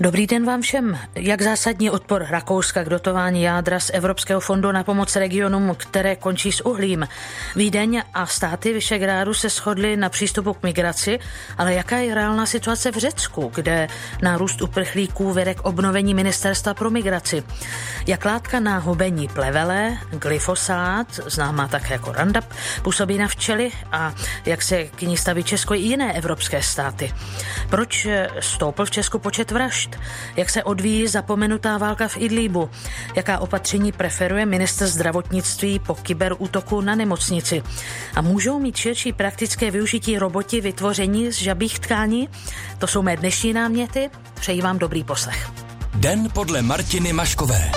Dobrý den vám všem. Jak zásadní odpor Rakouska k dotování jádra z Evropského fondu na pomoc regionům, které končí s uhlím? Vídeň a státy Vyšegrádu se shodly na přístupu k migraci, ale jaká je reálná situace v Řecku, kde nárůst uprchlíků vede k obnovení ministerstva pro migraci? Jak látka na hubení plevele, glyfosát, známá také jako Roundup, působí na včely a jak se k ní staví Česko i jiné evropské státy? Proč stoupl v Česku počet vražd? Vražd, jak se odvíjí zapomenutá válka v Idlíbu, jaká opatření preferuje minister zdravotnictví po kyberútoku na nemocnici a můžou mít širší praktické využití roboti vytvoření z žabých tkání? To jsou mé dnešní náměty. Přeji vám dobrý poslech. Den podle Martiny Maškové.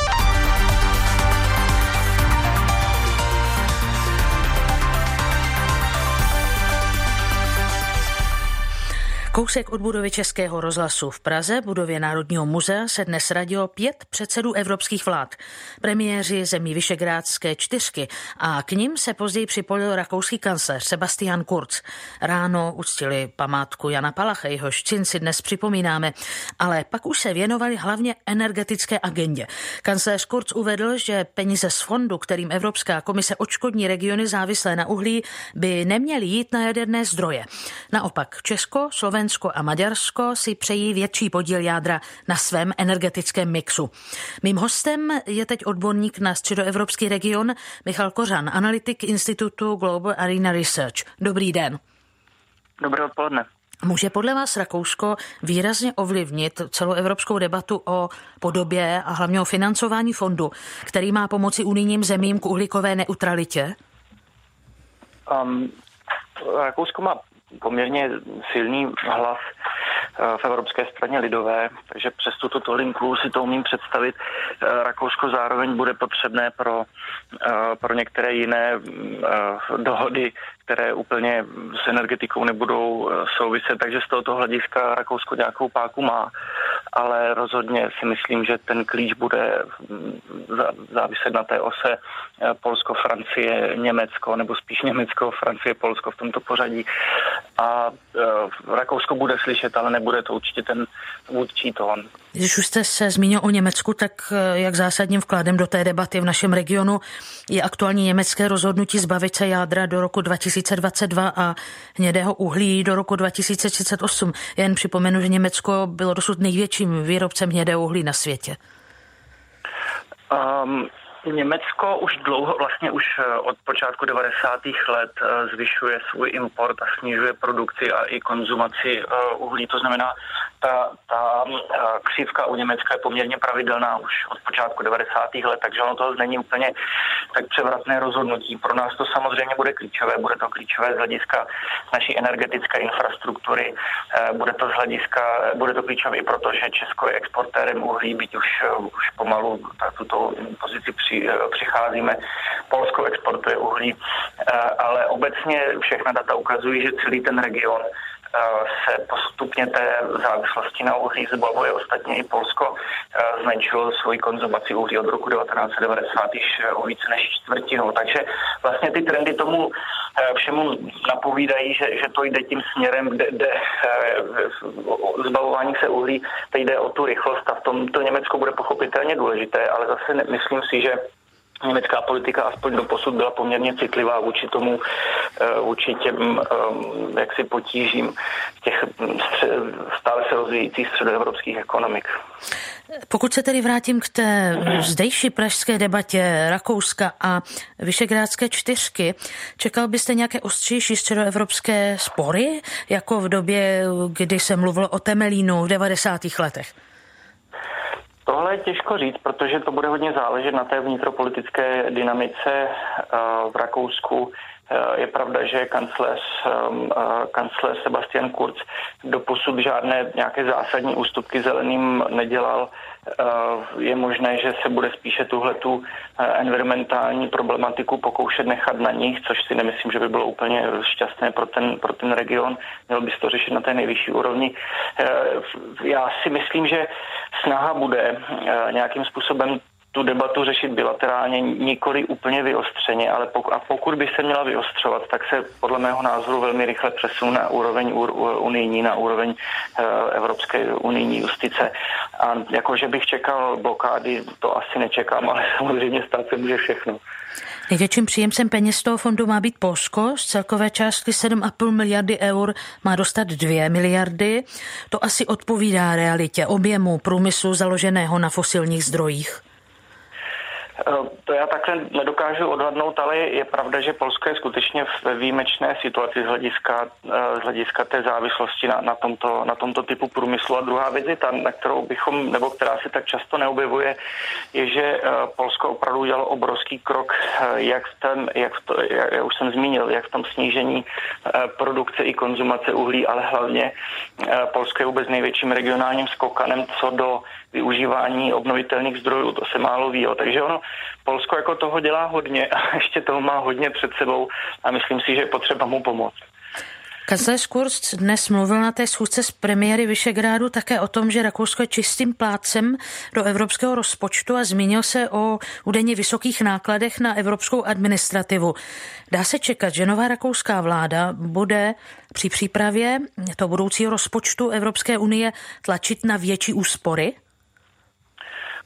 Kousek od budovy Českého rozhlasu v Praze, budově Národního muzea, se dnes radilo pět předsedů evropských vlád, premiéři zemí Vyšegrádské čtyřky a k ním se později připojil rakouský kancléř Sebastian Kurz. Ráno uctili památku Jana Palacha, jehož čin si dnes připomínáme, ale pak už se věnovali hlavně energetické agendě. Kancléř Kurz uvedl, že peníze z fondu, kterým Evropská komise odškodní regiony závislé na uhlí, by neměly jít na jaderné zdroje. Naopak Česko, Slovensko, Slovensko a Maďarsko si přejí větší podíl jádra na svém energetickém mixu. Mým hostem je teď odborník na středoevropský region Michal Kořan, analytik Institutu Global Arena Research. Dobrý den. Dobré odpoledne. Může podle vás Rakousko výrazně ovlivnit celou evropskou debatu o podobě a hlavně o financování fondu, který má pomoci unijním zemím k uhlíkové neutralitě? Um, Rakousko má poměrně silný hlas eh, v Evropské straně lidové, takže přes tuto to linku si to umím představit. Eh, Rakousko zároveň bude potřebné pro, eh, pro některé jiné dohody, které úplně s energetikou nebudou souviset, takže z tohoto hlediska Rakousko nějakou páku má ale rozhodně si myslím, že ten klíč bude záviset na té ose Polsko, Francie, Německo, nebo spíš Německo, Francie, Polsko v tomto pořadí. A eh, Rakousko bude slyšet, ale nebude to určitě ten vůdčí tón. Když už jste se zmínil o Německu, tak eh, jak zásadním vkladem do té debaty v našem regionu je aktuální německé rozhodnutí zbavit se jádra do roku 2022 a hnědého uhlí do roku 2038. Jen připomenu, že Německo bylo dosud největším výrobcem hnědého uhlí na světě. Um, Německo už dlouho, vlastně už eh, od počátku 90. let eh, zvyšuje svůj import a snižuje produkci a i konzumaci uhlí. To znamená, ta, ta křivka u Německa je poměrně pravidelná už od počátku 90. let, takže ono to není úplně tak převratné rozhodnutí. Pro nás to samozřejmě bude klíčové, bude to klíčové z hlediska naší energetické infrastruktury, e, bude to z hlediska, bude to klíčové i proto, že Česko je exportérem uhlí, byť už, už pomalu na tuto pozici při, přicházíme. Polsko exportuje uhlí, ale obecně všechna data ukazují, že celý ten region se postupně té závislosti na uhlí zbavuje. Ostatně i Polsko zmenšilo svoji konzumaci uhlí od roku 1990 již o více než čtvrtinu. Takže vlastně ty trendy tomu všemu napovídají, že, že to jde tím směrem, kde, kde zbavování se uhlí, teď jde o tu rychlost a v tom to Německo bude pochopitelně důležité, ale zase myslím si, že německá politika aspoň do posud byla poměrně citlivá vůči tomu, eh, vůči těm eh, jaksi potížím těch stále se rozvíjících středoevropských ekonomik. Pokud se tedy vrátím k té zdejší pražské debatě Rakouska a Vyšegrádské čtyřky, čekal byste nějaké ostřejší středoevropské spory, jako v době, kdy se mluvilo o Temelínu v 90. letech? Tohle je těžko říct, protože to bude hodně záležet na té vnitropolitické dynamice eh, v Rakousku. Eh, je pravda, že kancléř, ehm, eh, Sebastian Kurz doposud žádné nějaké zásadní ústupky zeleným nedělal. Je možné, že se bude spíše tuhle tu environmentální problematiku pokoušet nechat na nich, což si nemyslím, že by bylo úplně šťastné pro ten, pro ten region. Měl by se to řešit na té nejvyšší úrovni. Já si myslím, že snaha bude nějakým způsobem tu debatu řešit bilaterálně, nikoli úplně vyostřeně, ale pokud, a pokud by se měla vyostřovat, tak se podle mého názoru velmi rychle přesune na úroveň unijní, na úroveň uh, Evropské unijní justice. A jakože bych čekal blokády, to asi nečekám, ale samozřejmě stát se může všechno. Největším příjemcem peněz toho fondu má být Polsko. Z celkové částky 7,5 miliardy eur má dostat 2 miliardy. To asi odpovídá realitě objemu průmyslu založeného na fosilních zdrojích. Eh, to já takhle nedokážu odhadnout, ale je pravda, že Polsko je skutečně v výjimečné situaci z hlediska, eh, z hlediska té závislosti na, na, tomto, na tomto typu průmyslu. A druhá věc je ta, na kterou bychom, nebo která se tak často neobjevuje, je, že eh, Polsko opravdu udělalo obrovský krok, jak, v tom, jak, v to, jak já už jsem zmínil, jak v tom snížení produkce i konzumace uhlí, ale hlavně Polsko je vůbec největším regionálním skokanem co do využívání obnovitelných zdrojů, to se málo ví. Takže ono, Polsko jako toho dělá hodně a ještě toho má hodně před sebou a myslím si, že je potřeba mu pomoct. Kancléř Kurz dnes mluvil na té schůzce s premiéry Vyšegrádu také o tom, že Rakousko je čistým plácem do evropského rozpočtu a zmínil se o údajně vysokých nákladech na evropskou administrativu. Dá se čekat, že nová rakouská vláda bude při přípravě toho budoucího rozpočtu Evropské unie tlačit na větší úspory?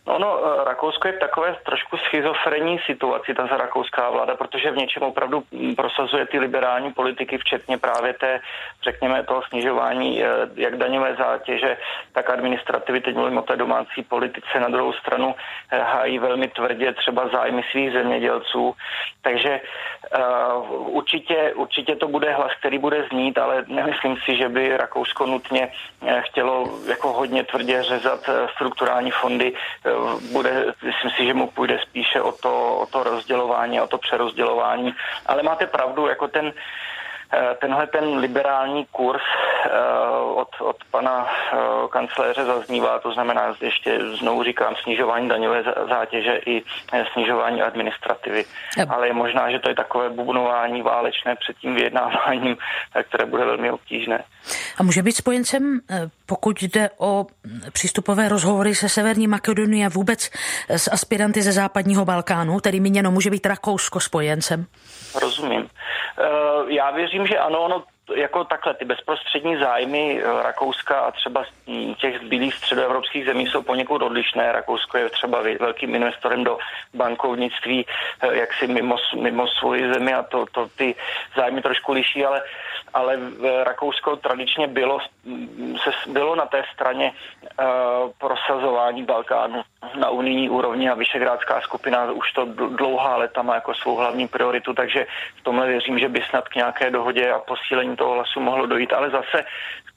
Ono, eh, Rakousko je v takové trošku schizofrenní situaci, ta rakouská vláda, protože v něčem opravdu mm, prosazuje ty liberální politiky, včetně právě té, řekněme, toho snižování eh, jak daňové zátěže, tak administrativy, teď mluvím o té domácí politice, na druhou stranu eh, hájí velmi tvrdě třeba zájmy svých zemědělců, takže uh, určitě, určitě to bude hlas, který bude znít, ale nemyslím si, že by Rakousko nutně chtělo jako hodně tvrdě řezat strukturální fondy bude, myslím si, že mu půjde spíše o to, o to rozdělování, o to přerozdělování. Ale máte pravdu, jako ten, Eh, tenhle ten liberální kurz eh, od, od pana eh, kancléře zaznívá, to znamená, ještě znovu říkám, snižování daňové zátěže i snižování administrativy. Ale je možná, že to je takové bubnování válečné před tím vyjednáváním, které bude velmi obtížné. A může být spojencem, pokud jde o přístupové rozhovory se Severní Makedonií a vůbec s aspiranty ze západního Balkánu, tedy míněno může být Rakousko spojencem? Rozumím. Já věřím, že ano, ono jako takhle ty bezprostřední zájmy eh, Rakouska a třeba těch zbylých středoevropských zemí jsou poněkud odlišné. Rakousko je třeba velkým investorem do bankovnictví, eh, jak si mimo, mimo svoji zemi a to, to ty zájmy trošku liší, ale, ale Rakousko tradičně bylo, se, bylo na té straně uh, prosazování Balkánu na unijní úrovni a Vyšegrádská skupina už to dlouhá leta má jako svou hlavní prioritu, takže v tomhle věřím, že by snad k nějaké dohodě a posílení toho hlasu mohlo dojít, ale zase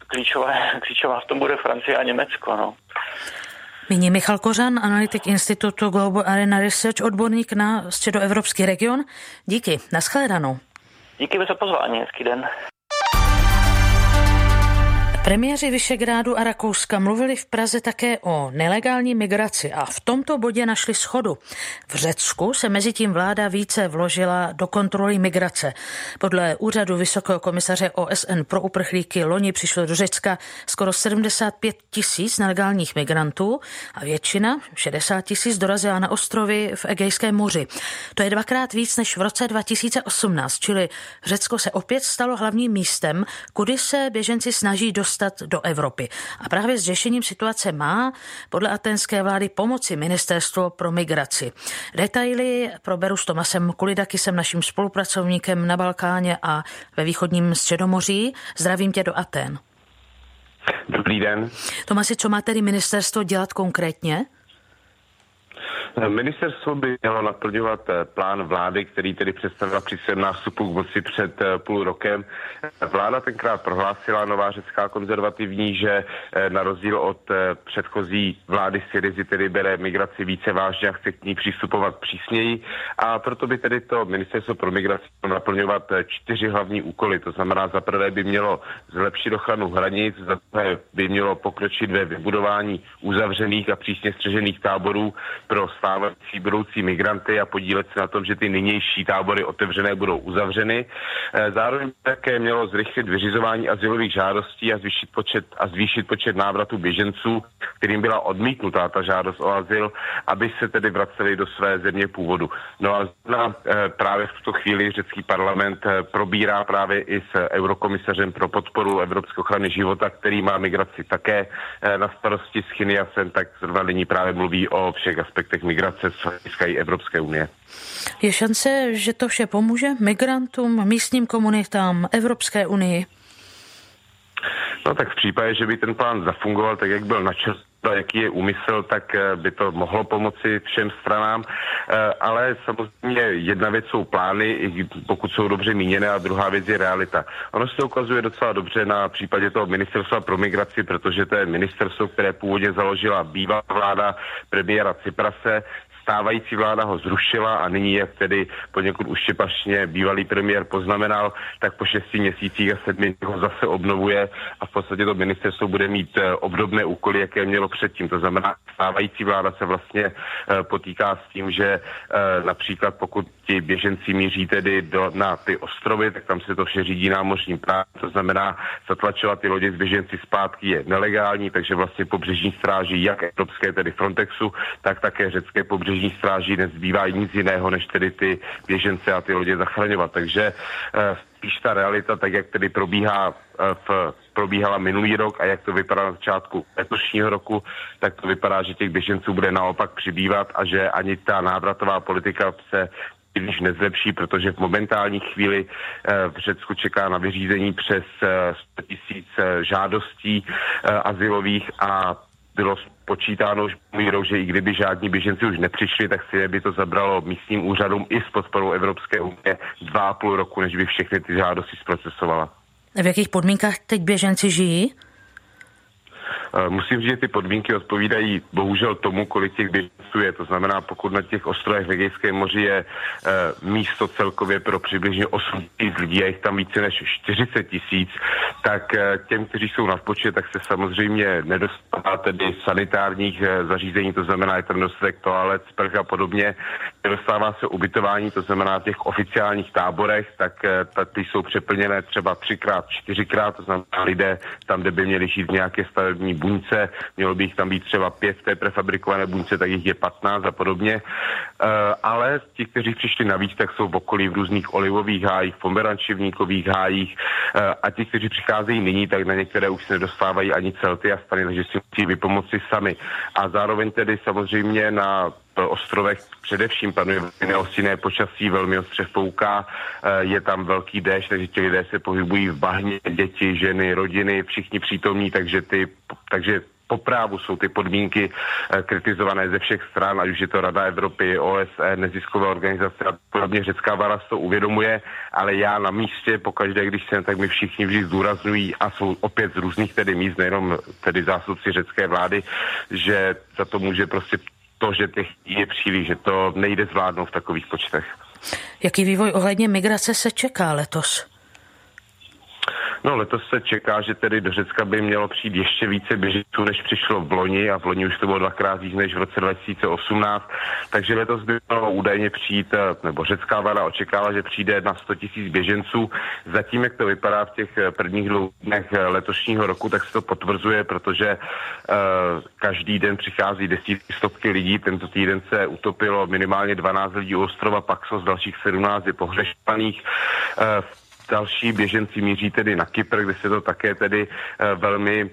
klíčová, klíčová v tom bude Francie a Německo. No. Nyní Michal Kořan, analytik Institutu Global Arena Research, odborník na středoevropský region. Díky, nashledanou. Díky za pozvání, hezký den. Premiéři Vyšegrádu a Rakouska mluvili v Praze také o nelegální migraci a v tomto bodě našli schodu. V Řecku se mezi tím vláda více vložila do kontroly migrace. Podle úřadu Vysokého komisaře OSN pro uprchlíky loni přišlo do Řecka skoro 75 tisíc nelegálních migrantů a většina, 60 tisíc, dorazila na ostrovy v Egejském moři. To je dvakrát víc než v roce 2018, čili Řecko se opět stalo hlavním místem, kudy se běženci snaží dostat dostat do Evropy. A právě s řešením situace má podle atenské vlády pomoci Ministerstvo pro migraci. Detaily proberu s Tomasem Kulidakisem, naším spolupracovníkem na Balkáně a ve východním středomoří. Zdravím tě do Aten. Dobrý den. Tomasi, co má tedy ministerstvo dělat konkrétně? Ministerstvo by mělo naplňovat eh, plán vlády, který tedy představila při svém nástupu k moci před eh, půl rokem. Vláda tenkrát prohlásila nová řecká konzervativní, že eh, na rozdíl od předchozí vlády Syrizy tedy bere migraci více vážně a chce k ní přistupovat přísněji. A proto by tedy to Ministerstvo pro migraci naplňovat čtyři hlavní úkoly. To znamená, za prvé by mělo zlepšit ochranu hranic, za druhé by mělo pokročit ve vybudování uzavřených a přísně střežených táborů pro stávající budoucí migranty a podílet se na tom, že ty nynější tábory otevřené budou uzavřeny. Zároveň také mělo zrychlit vyřizování asilových žádostí a zvýšit počet, a zvýšit počet návratů běženců, kterým byla odmítnutá ta žádost o azyl, aby se tedy vraceli do své země původu. No a na, právě v tuto chvíli řecký parlament probírá právě i s eurokomisařem pro podporu Evropské ochrany života, který má migraci také na starosti s Chyniasem, tak zrovna nyní právě mluví o všech aspektech migrace z hlediska Evropské unie. Je šance, že to vše pomůže migrantům, místním komunitám, Evropské unii? No tak v případě, že by ten plán zafungoval tak, jak byl načrtnut, jaký je úmysl, tak eh, by to mohlo pomoci všem stranám. Eh, ale samozřejmě jedna věc jsou plány, pokud jsou dobře míněné, a druhá věc je realita. Ono se ukazuje docela dobře na případě toho ministerstva pro migraci, protože to je ministerstvo, které původně založila bývalá vláda premiéra Ciprase, stávající vláda ho zrušila a nyní, jak tedy poněkud uštěpašně bývalý premiér poznamenal, tak po šesti měsících a sedmi ho zase obnovuje a v podstatě to ministerstvo bude mít eh, obdobné úkoly, jaké mělo předtím. To znamená, stávající vláda se vlastně eh, potýká s tím, že eh, například pokud ti běženci míří tedy do, na ty ostrovy, tak tam se to vše řídí námořním právem. To znamená, zatlačovat ty lodě s běženci zpátky je nelegální, takže vlastně pobřežní stráží jak evropské, tedy Frontexu, tak také řecké pobřežní pobřežní stráží nezbývá nic jiného, než tedy ty běžence a ty lodě zachraňovat. Takže eh, spíš ta realita, tak jak tedy probíhá eh, v, probíhala minulý rok a jak to vypadá na začátku letošního roku, tak to vypadá, že těch běženců bude naopak přibývat a že ani ta návratová politika se když nezlepší, protože v momentální chvíli eh, v Řecku čeká na vyřízení přes 100 tisíc žádostí azylových a bylo počítáno už mírou, že i kdyby žádní běženci už nepřišli, tak si by to zabralo místním úřadům i s podporou Evropské unie dva a půl roku, než by všechny ty žádosti zprocesovala. V jakých podmínkách teď běženci žijí? Eh, musím říct, že ty podmínky odpovídají bohužel tomu, kolik těch běženců je. To znamená, pokud na těch ostrovech v Egejském moři je eh, místo celkově pro přibližně 8 tisíc lidí a jich tam více než 40 tisíc, tak eh, těm, kteří jsou na počet, tak se samozřejmě nedostává tedy sanitárních zařízení, to znamená, je tam dostatek toalet, sprch a podobně. Nedostává se ubytování, to znamená v těch oficiálních táborech, tak ty jsou přeplněné třeba třikrát, čtyřikrát, to znamená lidé tam, kde by měli žít v nějaké stavební buňce, mělo by jich tam být třeba pět v té prefabrikované buňce, tak jich je 15 a podobně. E, ale ti, kteří přišli navíc, tak jsou v okolí v různých olivových hájích, pomerančivníkových hájích e, a ti, kteří přicházejí nyní, tak na některé už se nedostávají ani celty a stany, takže si musí vypomoci sami. A zároveň tedy samozřejmě na ostrovech především panuje neostinné počasí, velmi ostře fouká, e, je tam velký déšť, takže ti lidé se pohybují v bahně, děti, ženy, rodiny, všichni přítomní, takže ty takže po právu jsou ty podmínky eh, kritizované ze všech stran, ať už je to Rada Evropy, OSN, neziskové organizace a podobně. Řecká vláda to uvědomuje, ale já na místě, pokaždé, když jsem, tak mi všichni vždy zdůrazňují a jsou opět z různých tedy míst, nejenom tedy zástupci řecké vlády, že za to může prostě to, že těch je příliš, že to nejde zvládnout v takových počtech. Jaký vývoj ohledně migrace se čeká letos? No letos se čeká, že tedy do Řecka by mělo přijít ještě více běženců, než přišlo v loni a v loni už to bylo dvakrát víc než v roce 2018, takže letos by mělo údajně přijít, eh, nebo řecká vláda očekává, že přijde na 100 tisíc běženců. Zatím, jak to vypadá v těch eh, prvních dnech eh, letošního roku, tak se to potvrzuje, protože uh, každý den přichází desítky, stovky lidí. Tento týden se utopilo minimálně 12 lidí u ostrova Paxos, dalších 17 je pohřešpaných. Uh, další běženci míří tedy na Kypr, kde se to také tedy uh, velmi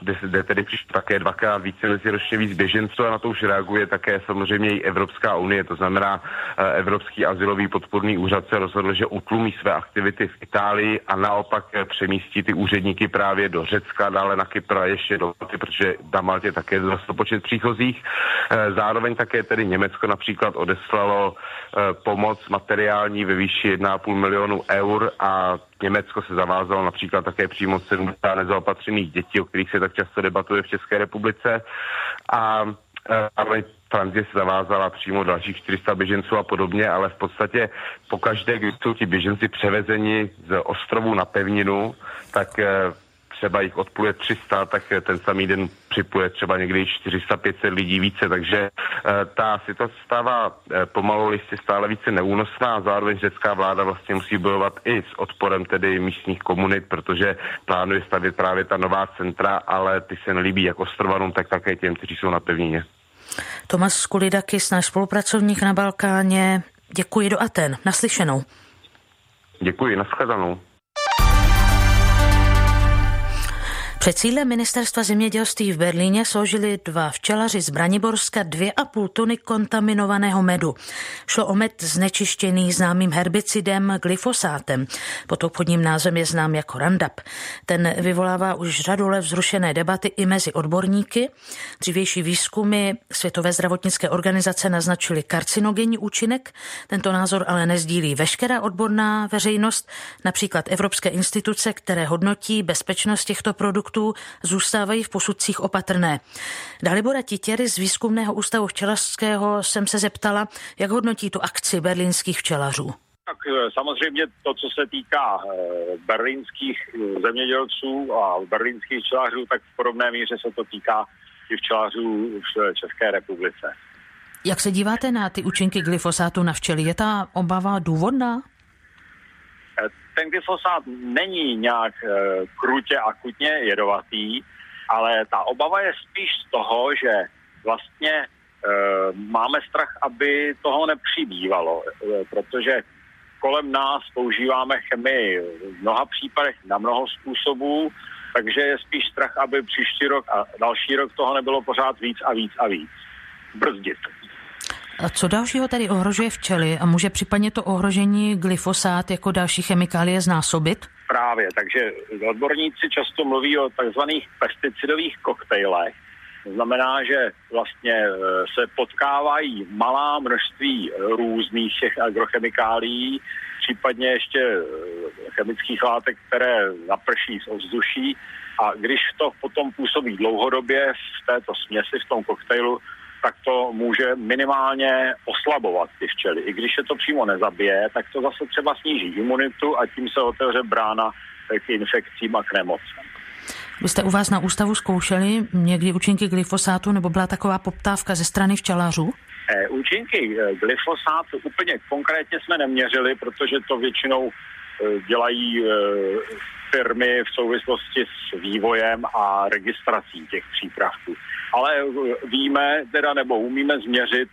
kde, kde tedy přišlo také dvakrát více meziročně víc běženců a na to už reaguje také samozřejmě i Evropská unie, to znamená eh, Evropský asilový podporný úřad se rozhodl, že utlumí své aktivity v Itálii a naopak eh, přemístí ty úředníky právě do Řecka, dále na Kypr a ještě do Malty, protože na Maltě také zrostl počet příchozích. Eh, zároveň také tedy Německo například odeslalo pomoc materiální ve výši 1,5 milionu eur a Německo se zavázalo například také přímo 70 nezaopatřených dětí, o kterých se tak často debatuje v České republice. A ale Francie se zavázala přímo dalších 400 běženců a podobně, ale v podstatě pokaždé, když jsou ti běženci převezeni z ostrovu na pevninu, tak třeba jich odpluje 300, tak ten samý den připuje třeba někdy 400-500 lidí více, takže ta situace stává pomalu jistě stále více neúnosná a zároveň řecká vláda vlastně musí bojovat i s odporem tedy místních komunit, protože plánuje stavět právě ta nová centra, ale ty se nelíbí jak Ostrovanům, tak také těm, kteří jsou na pevnině. Tomas Skulidakis, náš spolupracovník na Balkáně, děkuji do Aten. Naslyšenou. Děkuji, nashledanou. Před sídlem ministerstva zemědělství v Berlíně složili dva včelaři z Braniborska dvě a půl tuny kontaminovaného medu. Šlo o med znečištěný známým herbicidem glyfosátem. Pod obchodním názvem je znám jako Roundup. Ten vyvolává už řadu let vzrušené debaty i mezi odborníky. Dřívější výzkumy Světové zdravotnické organizace naznačily karcinogenní účinek. Tento názor ale nezdílí veškerá odborná veřejnost, například evropské instituce, které hodnotí bezpečnost těchto produktů produktů zůstávají v posudcích opatrné. Dalibora Titěry z Výzkumného ústavu včelařského jsem se zeptala, jak hodnotí tu akci berlínských včelařů. Tak eh, samozřejmě to, co se týká eh, berlínských eh, zemědělců a berlínských včelařů, tak v podobné míře se to týká i včelařů v České republice. Jak se díváte na ty účinky glyfosátu na včely? Je ta obava důvodná? Ten glyfosát není nějak e, krutě akutně jedovatý, ale ta obava je spíš z toho, že vlastně e, máme strach, aby toho nepřibývalo, e, protože kolem nás používáme chemii v mnoha případech na mnoho způsobů, takže je spíš strach, aby příští rok a další rok toho nebylo pořád víc a víc a víc. Brzdit. A co dalšího tady ohrožuje včely a může případně to ohrožení glyfosát jako další chemikálie znásobit? Právě, takže odborníci často mluví o takzvaných pesticidových koktejlech. To znamená, že vlastně e, se potkávají malá množství různých těch agrochemikálií, případně ještě e, chemických látek, které naprší z ovzduší a když to potom působí dlouhodobě v této směsi, v tom koktejlu, tak to může minimálně oslabovat ty včely. I když se to přímo nezabije, tak to zase třeba sníží imunitu a tím se otevře brána k infekcím a k nemocem. Vy jste u vás na ústavu zkoušeli někdy účinky glyfosátu nebo byla taková poptávka ze strany včelařů? E, účinky eh, glyfosátu úplně konkrétně jsme neměřili, protože to většinou e, dělají firmy v souvislosti s vývojem a registrací těch přípravků. Ale víme, teda nebo umíme změřit,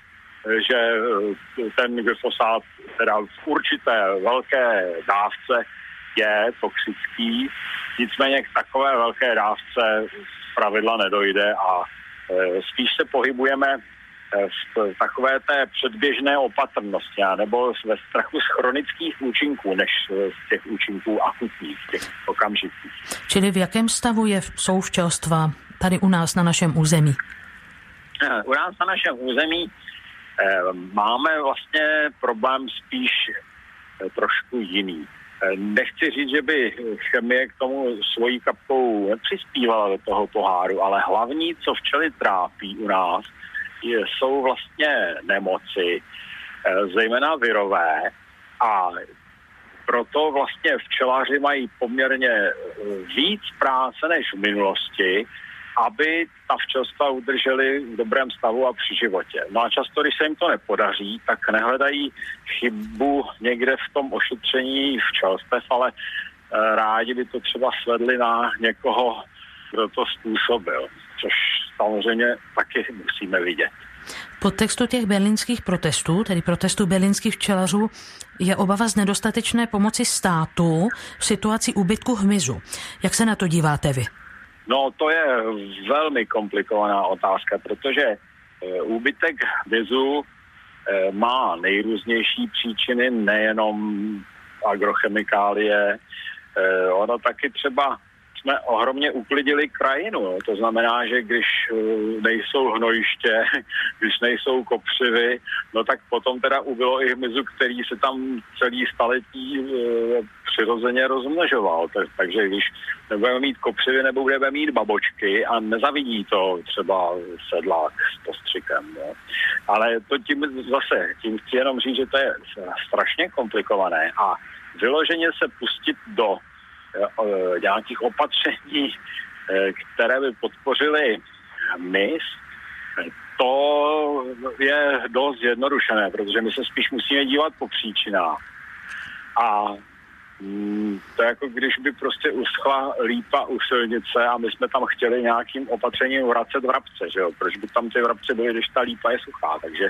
že eh, ten glyfosát teda v určité velké dávce je toxický, nicméně k takové velké dávce pravidla nedojde a eh, spíš se pohybujeme eh, v takové té předběžné opatrnosti, nebo ve strachu z chronických účinků, než z těch účinků akutních, těch okamžitých. Čili v jakém stavu je, jsou včelstva tady u nás na našem území? Eh, u nás na našem území eh, máme vlastně problém spíš eh, trošku jiný. Nechci říct, že by chemie k tomu svojí kapkou nepřispívala do toho poháru, ale hlavní, co včely trápí u nás, jsou vlastně nemoci, zejména virové a proto vlastně včelaři mají poměrně víc práce než v minulosti, aby ta včelstva udrželi v dobrém stavu a při životě. No a často, když se jim to nepodaří, tak nehledají chybu někde v tom ošetření včelstev, ale eh, rádi by to třeba svedli na někoho, kdo to způsobil, samozřejmě taky musíme vidět. Po textu těch berlínských protestů, tedy protestů berlínských včelařů, je obava z nedostatečné pomoci státu v situaci úbytku hmyzu. Jak se na to díváte vy? No to je velmi komplikovaná otázka, protože e, úbytek vizu e, má nejrůznější příčiny, nejenom agrochemikálie. E, ono taky třeba jsme ohromně uklidili krajinu. To znamená, že když eh, nejsou hnojiště, když nejsou kopřivy, no tak potom teda ubylo i hmyzu, který se tam celý staletí eh, přirozeně rozmnožoval. Tak, takže když nebudeme mít kopřivy, nebo budeme mít babočky a nezavidí to třeba sedlák s postřikem. No. Ale to tím zase, tím chci jenom říct, že to je strašně komplikované a vyloženě se pustit do nějakých opatření, které by podpořily MIS, to je dost jednodušené, protože my se spíš musíme dívat po příčinách. A mm, to je jako když by prostě uschla lípa u silnice a my jsme tam chtěli nějakým opatřením vracet vrabce, že jo? Proč by tam ty vrabce byly, když ta lípa je suchá? Takže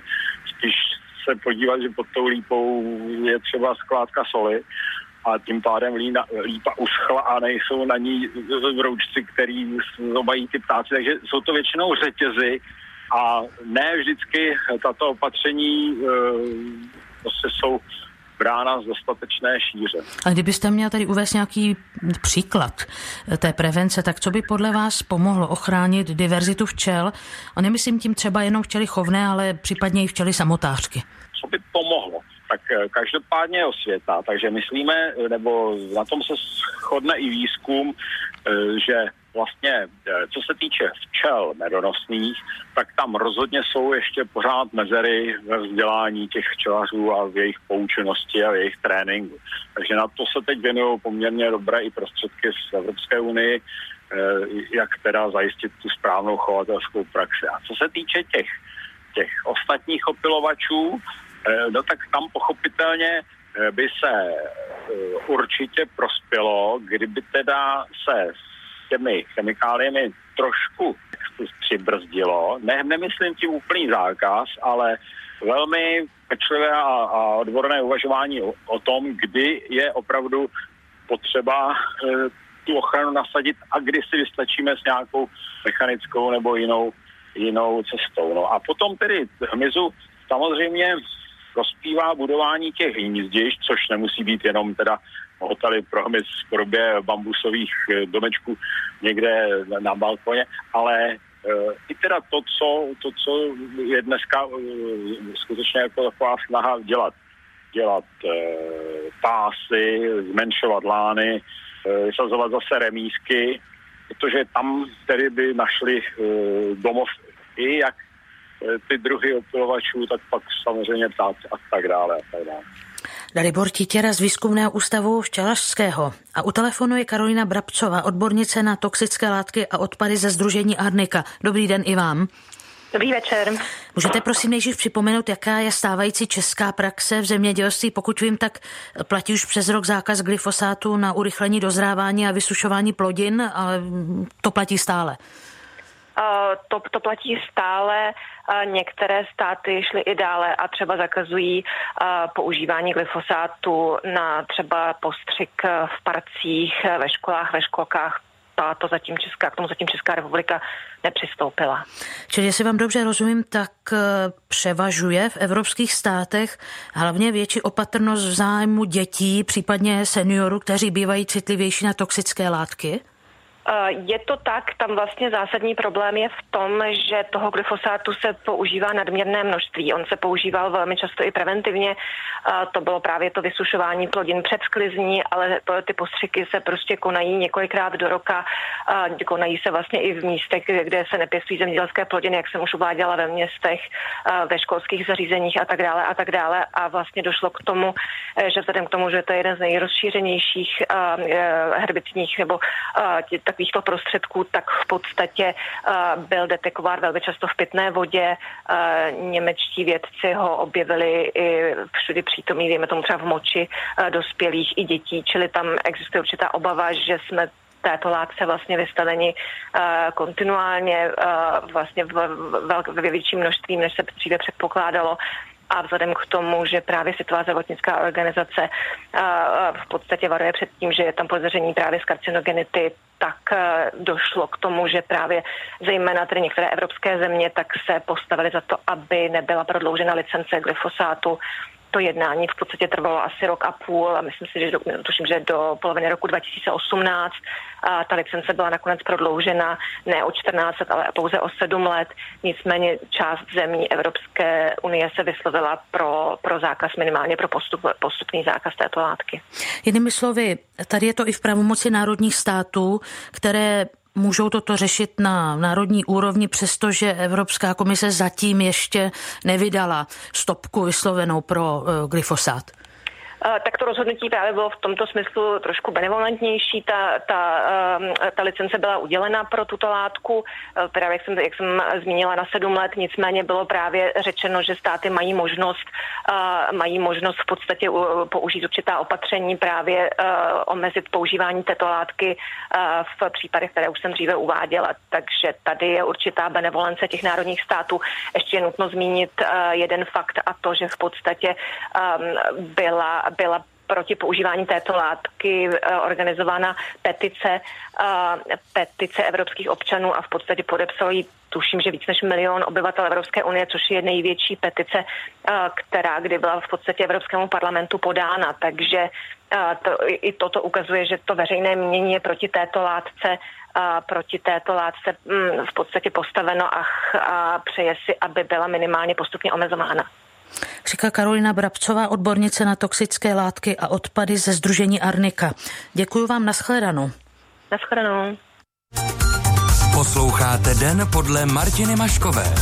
spíš se podívat, že pod tou lípou je třeba skládka soli a tím pádem lína, lípa uschla a nejsou na ní roučci, který zobají ty ptáci. Takže jsou to většinou řetězy a ne vždycky tato opatření e, prostě jsou brána z dostatečné šíře. A kdybyste měl tady uvést nějaký příklad té prevence, tak co by podle vás pomohlo ochránit diverzitu včel? A nemyslím tím třeba jenom včely chovné, ale případně i včely samotářky. Co by pomohlo? Tak eh, každopádně osvěta, takže myslíme, nebo na tom se shodne i výzkum, eh, že vlastně, eh, co se týče včel medonosných, tak tam rozhodně jsou ještě pořád mezery ve vzdělání těch včelařů a v jejich poučenosti a v jejich tréninku. Takže na to se teď věnují poměrně dobré i prostředky z Evropské unii, jak teda zajistit tu správnou chovatelskou praxi. A co se týče těch, těch ostatních opilovačů, Eh, no tak tam pochopitelně eh, by se eh, určitě prospělo, kdyby teda se s těmi chemikáliemi trošku přibrzdilo. Ne, nemyslím tím úplný zákaz, ale velmi pečlivé a, a odborné uvažování o, o tom, kdy je opravdu potřeba e, tu ochranu nasadit a kdy si vystačíme s nějakou mechanickou nebo jinou, jinou cestou. No a potom tedy hmyzu samozřejmě prospívá budování těch hnízdišť, což nemusí být jenom teda hotely pro hmyz v podobě bambusových eh, domečků někde na balkoně, ale uh, i teda to co, to, co je dneska uh, skutečně jako taková snaha dělat. Dělat pásy, zmenšovat lány, vysazovat zase remísky, protože tam tedy by našli domov i jak Eh, ty druhy opilovačů, tak pak samozřejmě ptáci a tak dále a tak dále. Dalibor Titěra z Výzkumného ústavu včelařského. A u telefonu je Karolina Brabcová, odbornice na toxické látky a odpady ze Združení Arnika. Dobrý den i vám. Dobrý večer. Můžete prosím nejdřív připomenout, jaká je stávající česká praxe v zemědělství? Pokud vím, tak platí už přes rok zákaz glyfosátu na urychlení dozrávání a vysušování plodin, ale to platí stále. To, to platí stále. Některé státy šly i dále a třeba zakazují používání glyfosátu na třeba postřik v parcích, ve školách, ve školkách. Ta, to zatím Česká, k tomu zatím Česká republika nepřistoupila. Čili jestli vám dobře rozumím, tak převažuje v evropských státech hlavně větší opatrnost v zájmu dětí, případně seniorů, kteří bývají citlivější na toxické látky? Eh, je to tak, tam vlastně zásadní problém je v tom, že toho glyfosátu se používá nadměrné množství. On se používal velmi často i preventivně. Eh, to bylo právě to vysušování plodin před sklizní, ale ty postřiky se prostě konají několikrát do roka. Eh, konají se vlastně i v místech, kde se nepěstují zemědělské plodiny, jak jsem už uváděla ve městech, ve školských zařízeních a tak dále a tak dále. A vlastně došlo k tomu, že vzhledem k tomu, že to je jeden z nejrozšířenějších herbicidních nebo takovýchto prostředků, tak v podstatě byl detekován velmi často v pitné vodě. Němečtí vědci ho objevili i všudy přítomný, dejme tomu třeba v moči dospělých i dětí, čili tam existuje určitá obava, že jsme této látce vlastně vystaveni uh, kontinuálně, uh, vlastně ve větším množství, než se dříve předpokládalo a vzhledem k tomu, že právě Světová zdravotnická organizace v podstatě varuje před tím, že je tam podezření právě z karcinogenity, tak došlo k tomu, že právě zejména tedy některé evropské země tak se postavily za to, aby nebyla prodloužena licence glyfosátu to jednání v podstatě trvalo asi rok a půl a myslím si, že do, tuším, že do poloviny roku 2018 a ta licence byla nakonec prodloužena ne o 14 let, ale pouze o 7 let. Nicméně část zemí Evropské unie se vyslovila pro, pro zákaz, minimálně pro postup, postupný zákaz této látky. Jinými slovy, tady je to i v pravomoci národních států, které můžou toto řešit na národní úrovni, přestože Evropská komise zatím ještě nevydala stopku vyslovenou pro uh, glyfosát? Tak to rozhodnutí právě bylo v tomto smyslu trošku benevolentnější. Ta, ta, ta licence byla udělena pro tuto látku, právě jak jsem, jak jsem zmínila na sedm let, nicméně bylo právě řečeno, že státy mají možnost, mají možnost v podstatě použít určitá opatření právě omezit používání této látky v případech, které už jsem dříve uváděla. Takže tady je určitá benevolence těch národních států. Ještě je nutno zmínit jeden fakt a to, že v podstatě byla, byla proti používání této látky eh, organizována petice, eh, petice evropských občanů a v podstatě podepsalo ji tuším, že víc než milion obyvatel Evropské unie, což je největší petice, eh, která kdy byla v podstatě Evropskému parlamentu podána. Takže to, i toto ukazuje, že to veřejné mění je proti této látce proti této látce mm, v podstatě postaveno a, a přeje si, aby byla minimálně postupně omezována. Říká Karolina Brabcová, odbornice na toxické látky a odpady ze Združení Arnika. Děkuji vám, nashledanou. Nashledanou. Posloucháte Den podle Martiny Maškové.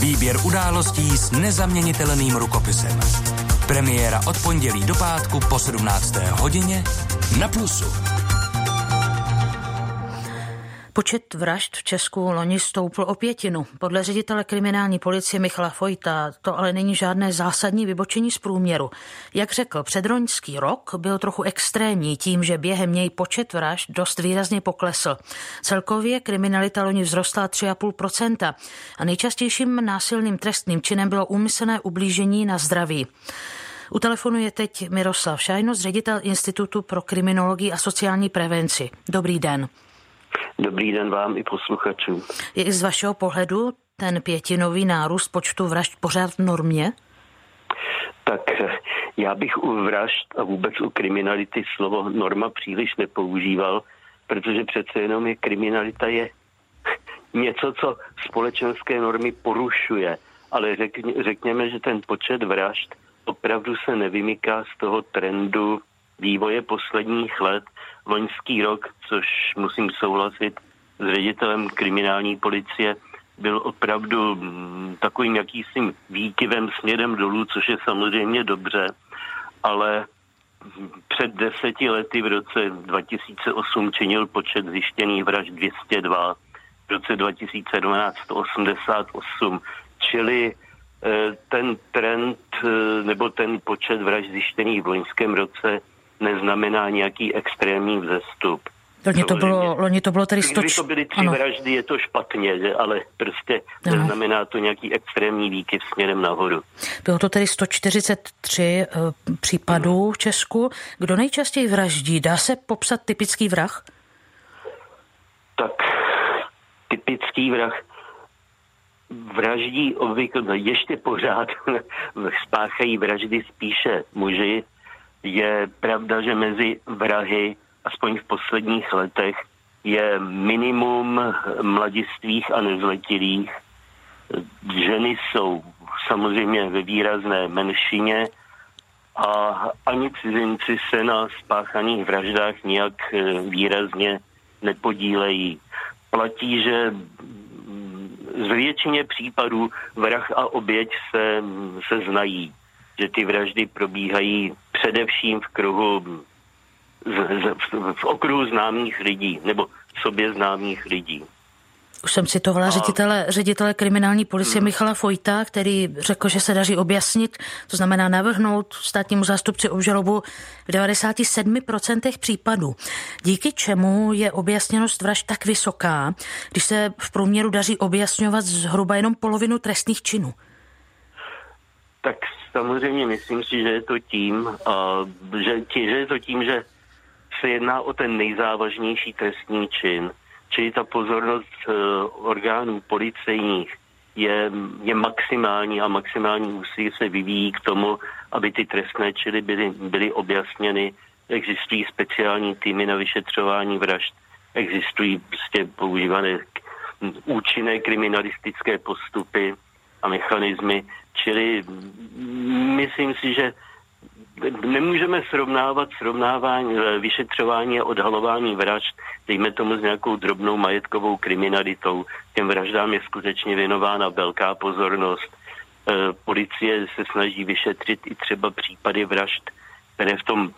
Výběr událostí s nezaměnitelným rukopisem. Premiéra od pondělí do pátku po 17. hodině na Plusu. Počet vražd v Česku loni stoupl o pětinu. Podle ředitele kriminální policie Michala Fojta to ale není žádné zásadní vybočení z průměru. Jak řekl, předroňský rok byl trochu extrémní tím, že během něj počet vražd dost výrazně poklesl. Celkově kriminalita loni vzrostla 3,5% a nejčastějším násilným trestným činem bylo úmyslné ublížení na zdraví. U telefonu je teď Miroslav Šajnos, ředitel Institutu pro kriminologii a sociální prevenci. Dobrý den. Dobrý den vám i posluchačům. Je i z vašeho pohledu ten pětinový nárůst počtu vražd pořád v normě? Tak já bych u vražd a vůbec u kriminality slovo norma příliš nepoužíval, protože přece jenom je kriminalita je něco, co společenské normy porušuje. Ale řekněme, že ten počet vražd opravdu se nevymyká z toho trendu vývoje posledních let loňský rok, což musím souhlasit s ředitelem kriminální policie, byl opravdu mm, takovým jakýsi výkyvem směrem dolů, což je samozřejmě dobře, ale před deseti lety v roce 2008 činil počet zjištěných vražd 202, v roce 2012 188, čili eh, ten trend eh, nebo ten počet vražd zjištěných v loňském roce neznamená nějaký extrémní vzestup. Loni to bylo, loni to bylo tedy 100... Když to byly tři ano. vraždy, je to špatně, že? ale prostě ano. neznamená to nějaký extrémní výkyv směrem nahoru. Bylo to tedy 143 uh, eh, případů v Česku. Kdo nejčastěji vraždí? Dá se popsat typický vrah? Tak typický vrah vraždí obvykle, ještě pořád spáchají vraždy spíše muži, je pravda, že mezi vrahy, aspoň v posledních letech, je minimum mladistvých a nezletilých. Ženy jsou samozřejmě ve výrazné menšině a ani cizinci se na spáchaných vraždách nějak eh, výrazně nepodílejí. Platí, že z většině případů vrah a oběť se, se znají že ty vraždy probíhají především v kruhu z, z, v okruhu známých lidí nebo sobě známých lidí. Už jsem citovala ředitele, ředitele kriminální policie hmm. Michala Fojta, který řekl, že se daří objasnit, to znamená navrhnout státnímu zástupci obžalobu v 97% případů. Díky čemu je objasněnost vražd tak vysoká, když se v průměru daří objasňovat zhruba jenom polovinu trestných činů? Tak samozřejmě myslím si, že je to tím, že, že je to tím, že se jedná o ten nejzávažnější trestní čin, čili ta pozornost uh, orgánů policejních je, je maximální a maximální úsilí se vyvíjí k tomu, aby ty trestné činy byly, byly objasněny. Existují speciální týmy na vyšetřování vražd, existují prostě používané účinné kriminalistické postupy a mechanismy, Čili myslím si, že nemůžeme srovnávat srovnávání, eh, vyšetřování a odhalování vražd, dejme tomu s nějakou drobnou majetkovou kriminalitou. Těm vraždám je skutečně věnována velká pozornost. Eh, policie se snaží vyšetřit i třeba případy vražd, které v tom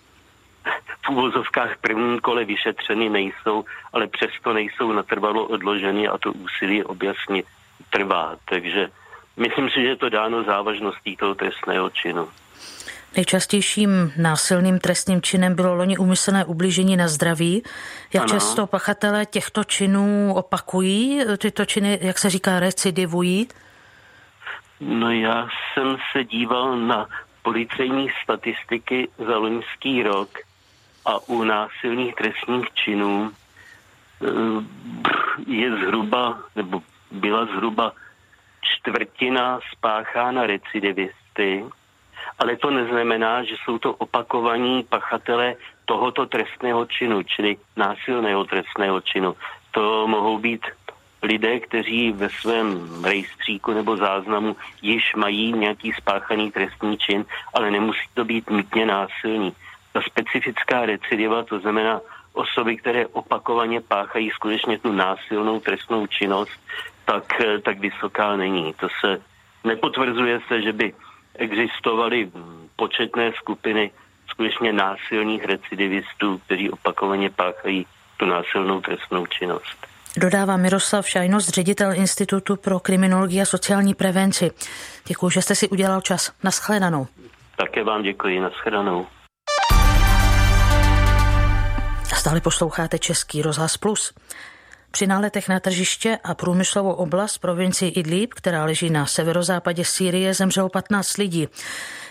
v úvozovkách prvním kole vyšetřeny nejsou, ale přesto nejsou natrvalo odloženy a to úsilí objasně trvá. Takže myslím si, že je to dáno závažností toho trestného činu. Nejčastějším násilným trestným činem bylo loni umyslné ublížení na zdraví. Jak ano. často pachatelé těchto činů opakují? Tyto činy, jak se říká, recidivují? No já jsem se díval na policejní statistiky za loňský rok a u násilných trestních činů eh, je zhruba, nebo byla zhruba čtvrtina spáchána recidivisty, ale to neznamená, že jsou to opakovaní pachatele tohoto trestného činu, čili násilného trestného činu. To mohou být lidé, kteří ve svém rejstříku nebo záznamu již mají nějaký spáchaný trestní čin, ale nemusí to být nutně násilný. Ta specifická recidiva, to znamená osoby, které opakovaně páchají skutečně tu násilnou trestnou činnost, tak, tak vysoká není. To se nepotvrzuje se, že by existovaly početné skupiny skutečně násilných recidivistů, kteří opakovaně páchají tu násilnou trestnou činnost. Dodává Miroslav Šajnost, ředitel Institutu pro kriminologii a sociální prevenci. Děkuji, že jste si udělal čas. Naschledanou. Také vám děkuji. Naschledanou. Stále posloucháte Český rozhlas Plus. Při náletech na tržiště a průmyslovou oblast provincii Idlib, která leží na severozápadě Sýrie, zemřelo 15 lidí.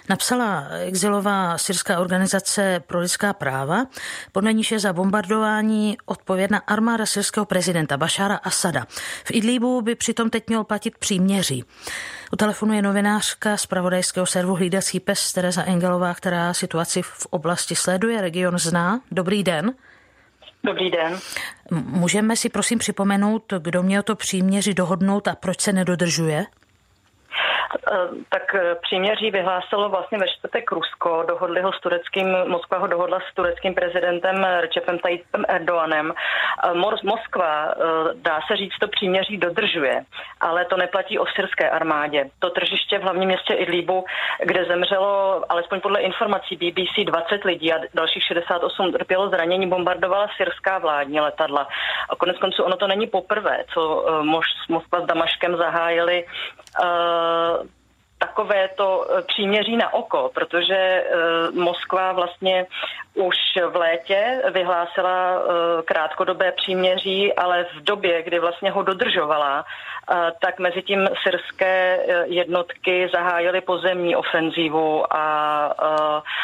Napsala exilová syrská organizace pro lidská práva, podle níž je za bombardování odpovědná armáda syrského prezidenta Bašára Asada. V Idlibu by přitom teď měl platit příměří. U telefonu je novinářka z pravodajského servu Hlídací pes Tereza Engelová, která situaci v oblasti sleduje, region zná. Dobrý den. Dobrý den. Můžeme si prosím připomenout, kdo měl to příměři dohodnout a proč se nedodržuje? Eh, tak eh, příměří vyhlásilo vlastně ve čtvrtek Rusko, dohodli ho s tureckým, Moskva ho dohodla s tureckým prezidentem Recepem Tayyipem Erdoganem. Eh, Moskva, dá se říct, to příměří dodržuje, ale to neplatí o syrské armádě. To tržiště v hlavním městě Idlibu, kde zemřelo, alespoň podle informací BBC, 20 lidí a dalších 68 trpělo zranění, bombardovala syrská vládní letadla. A konec konců ono to není poprvé, co Moskva s Damaškem zahájili takové to eh, příměří na oko, protože eh, Moskva vlastně už v létě vyhlásila eh, krátkodobé příměří, ale v době, kdy vlastně ho dodržovala, tak mezi tím syrské jednotky zahájily pozemní ofenzívu a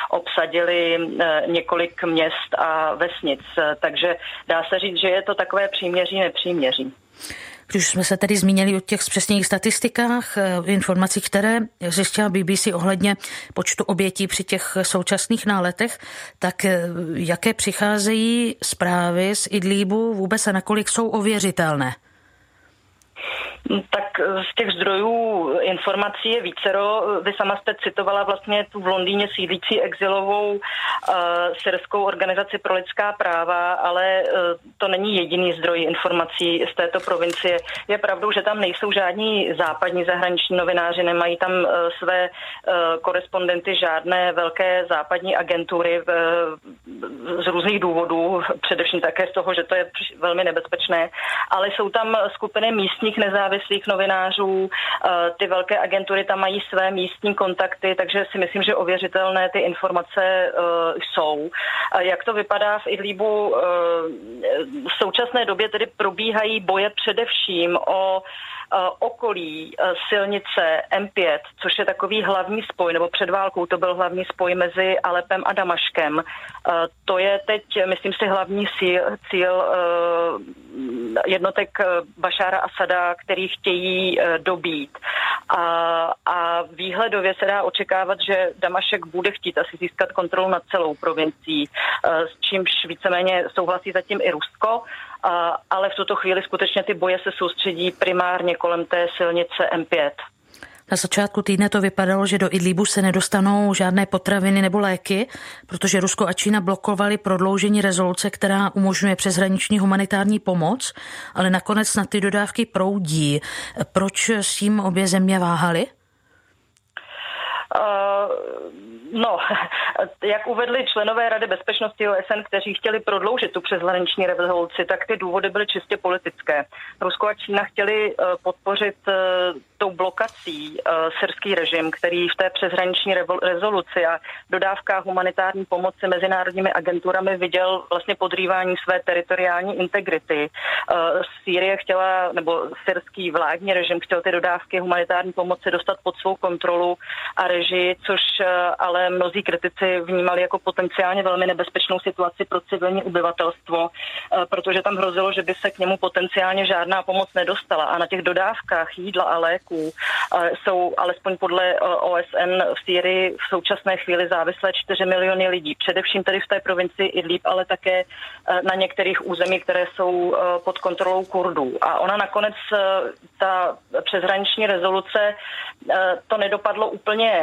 obsadili několik měst a vesnic. Takže dá se říct, že je to takové příměří nepříměří. Když jsme se tedy zmínili o těch zpřesněných statistikách, eh, informací, které zjistila BBC ohledně počtu obětí při těch současných náletech, tak eh, jaké přicházejí zprávy z Idlíbu vůbec a nakolik jsou ověřitelné? Tak z těch zdrojů informací je vícero. Vy sama jste citovala vlastně tu v Londýně sídlící exilovou uh, syrskou organizaci pro lidská práva, ale uh, to není jediný zdroj informací z této provincie. Je pravdou, že tam nejsou žádní západní zahraniční novináři, nemají tam uh, své uh, korespondenty žádné velké západní agentury v, z různých důvodů, především také z toho, že to je velmi nebezpečné, ale jsou tam skupiny místních nezávislých nezávislých novinářů. Eh, ty velké agentury tam mají své místní kontakty, takže si myslím, že ověřitelné ty informace eh, jsou. Jak to vypadá v Idlíbu? Eh, v současné době tedy probíhají boje především o okolí silnice M5, což je takový hlavní spoj, nebo před válkou to byl hlavní spoj mezi Alepem a Damaškem. To je teď, myslím si, hlavní cíl, cíl jednotek Bašára Asada, který chtějí dobít. A, a výhledově se dá očekávat, že Damašek bude chtít asi získat kontrolu nad celou provincií, s čímž víceméně souhlasí zatím i Rusko ale v tuto chvíli skutečně ty boje se soustředí primárně kolem té silnice M5. Na začátku týdne to vypadalo, že do Idlibu se nedostanou žádné potraviny nebo léky, protože Rusko a Čína blokovali prodloužení rezoluce, která umožňuje přeshraniční humanitární pomoc, ale nakonec na ty dodávky proudí. Proč s tím obě země váhaly? No, jak uvedli členové Rady bezpečnosti OSN, kteří chtěli prodloužit tu přeshraniční revoluci, tak ty důvody byly čistě politické. Rusko a Čína chtěli uh, podpořit uh, tou blokací syrský režim, který v té přeshraniční rezoluci a dodávkách humanitární pomoci mezinárodními agenturami viděl vlastně podrývání své teritoriální integrity. Sýrie chtěla, nebo syrský vládní režim chtěl ty dodávky humanitární pomoci dostat pod svou kontrolu a režii, což ale mnozí kritici vnímali jako potenciálně velmi nebezpečnou situaci pro civilní obyvatelstvo, eh, protože tam hrozilo, že by se k němu potenciálně žádná pomoc nedostala. A na těch dodávkách jídla a léků eh, jsou alespoň podle eh, OSN v Sýrii v současné chvíli závislé 4 miliony lidí. Především tedy v té provincii Idlib, ale také na některých území, které jsou pod kontrolou Kurdů. A ona nakonec, ta přeshraniční rezoluce, to nedopadlo úplně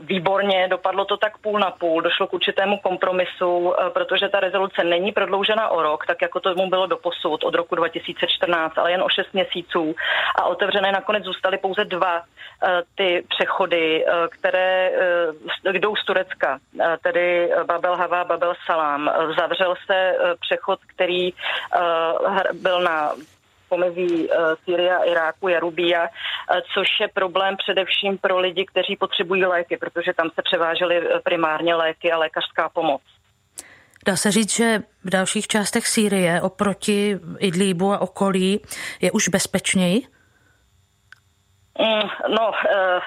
výborně, dopadlo to tak půl na půl, došlo k určitému kompromisu, eh, protože ta rezoluce není prodloužena o rok, tak jako tomu bylo do posud od roku 2014, ale jen o 6 měsíců. A otevřené nakonec zůstaly pouze dva eh, ty přechody, eh, které jdou z Turecka, tedy Babel Hava, Babel Salam. Zavřel se přechod, který byl na pomezí Syrie a Iráku je Rubia, uh, což je problém především pro lidi, kteří potřebují léky, protože tam se převážely eh, primárně léky a lékařská pomoc. Dá se říct, že v dalších částech Sýrie oproti Idlíbu a okolí je už bezpečněji? Mm, no, uh,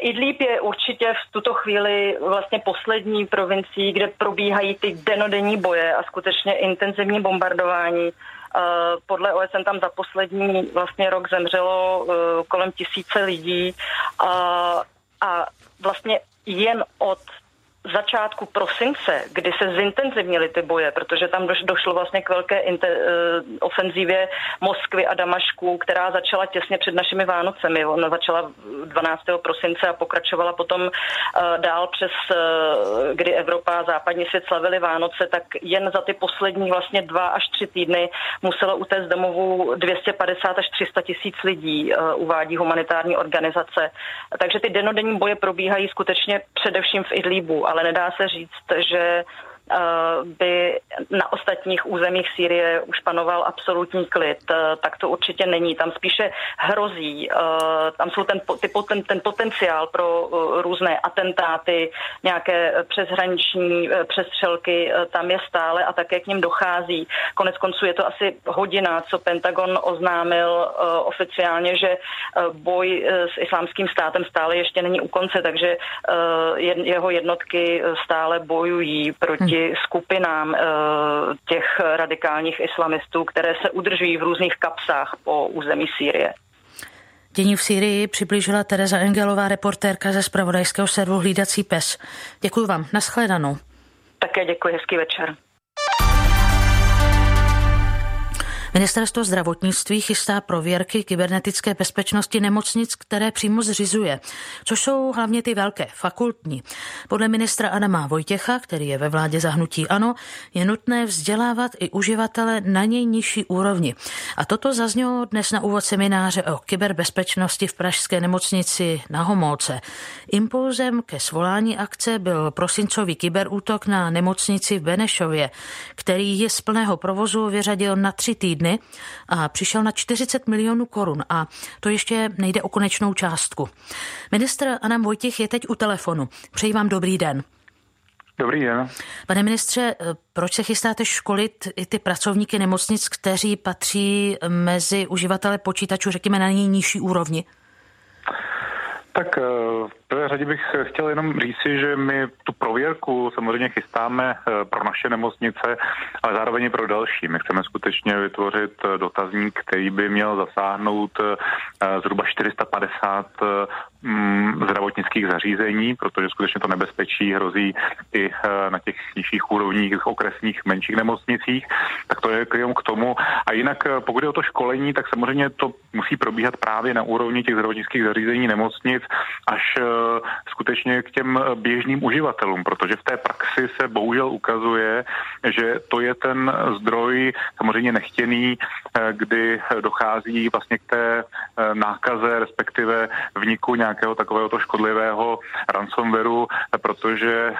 Idlíb je určitě v tuto chvíli vlastně poslední provincií, kde probíhají ty denodenní boje a skutečně intenzivní bombardování. Eh, podle OSN tam za poslední vlastně rok zemřelo eh, kolem tisíce lidí. A vlastně jen od začátku prosince, kdy se zintenzivnily ty boje, protože tam došlo vlastně k velké inter, uh, ofenzívě Moskvy a Damašku, která začala těsně před našimi Vánocemi. Ona začala 12. prosince a pokračovala potom uh, dál přes, uh, kdy Evropa a západní svět slavili Vánoce, tak jen za ty poslední vlastně dva až tři týdny muselo utéct domovu 250 až 300 tisíc lidí, uvádí humanitární organizace. Takže ty denodenní boje probíhají skutečně především v Idlíbu, ale nedá se říct, že by na ostatních územích Sýrie už panoval absolutní klid, eh, tak to určitě není. Tam spíše hrozí, eh, tam jsou ten, ty, ten, ten potenciál pro různé atentáty, nějaké přeshraniční přestřelky, tam je stále a také k ním dochází. Konec konců je to asi hodina, co Pentagon oznámil oficiálně, že boj s islámským státem stále ještě není u konce, takže jeho jednotky stále bojují proti proti skupinám eh, těch radikálních islamistů, které se udržují v různých kapsách po území Sýrie. Dění v Sýrii přiblížila Tereza Engelová, reportérka ze spravodajského servu Hlídací pes. Děkuji vám, nashledanou. Také děkuji, hezký večer. Ministerstvo zdravotnictví chystá prověrky kybernetické bezpečnosti nemocnic, které přímo zřizuje, což jsou hlavně ty velké, fakultní. Podle ministra Adama Vojtěcha, který je ve vládě zahnutí ANO, je nutné vzdělávat i uživatele na něj nižší úrovni. A toto zaznělo dnes na úvod semináře o kyberbezpečnosti v Pražské nemocnici na Homolce. Impulzem ke svolání akce byl prosincový kyberútok na nemocnici v Benešově, který je z plného provozu vyřadil na tři týdny dny a přišel na 40 milionů korun a to ještě nejde o konečnou částku. Ministr Anam Vojtěch je teď u telefonu. Přeji vám dobrý den. Dobrý den. Pane ministře, proč se chystáte školit i ty pracovníky nemocnic, kteří patří mezi uživatele počítačů, řekněme, na ní nižší úrovni? Tak eh, prvé řadě bych chtěl jenom říci, že my tu prověrku samozřejmě chystáme eh, pro naše nemocnice, ale zároveň i pro další. My chceme skutečně vytvořit eh, dotazník, který by měl zasáhnout zhruba 450 mm, zdravotnických zařízení, protože skutečně to nebezpečí hrozí i na těch nižších úrovních okresních menších nemocnicích, tak to je k tomu. A jinak pokud je o to školení, tak samozřejmě to musí probíhat právě na úrovni těch zdravotnických zařízení nemocnic, až eh, skutečně k těm běžným uživatelům, protože v té praxi se bohužel ukazuje, že to je ten zdroj samozřejmě nechtěný, eh, kdy dochází vlastně k té eh, nákaze, respektive vniku nějakého takového to škodlivého ransomwareu, protože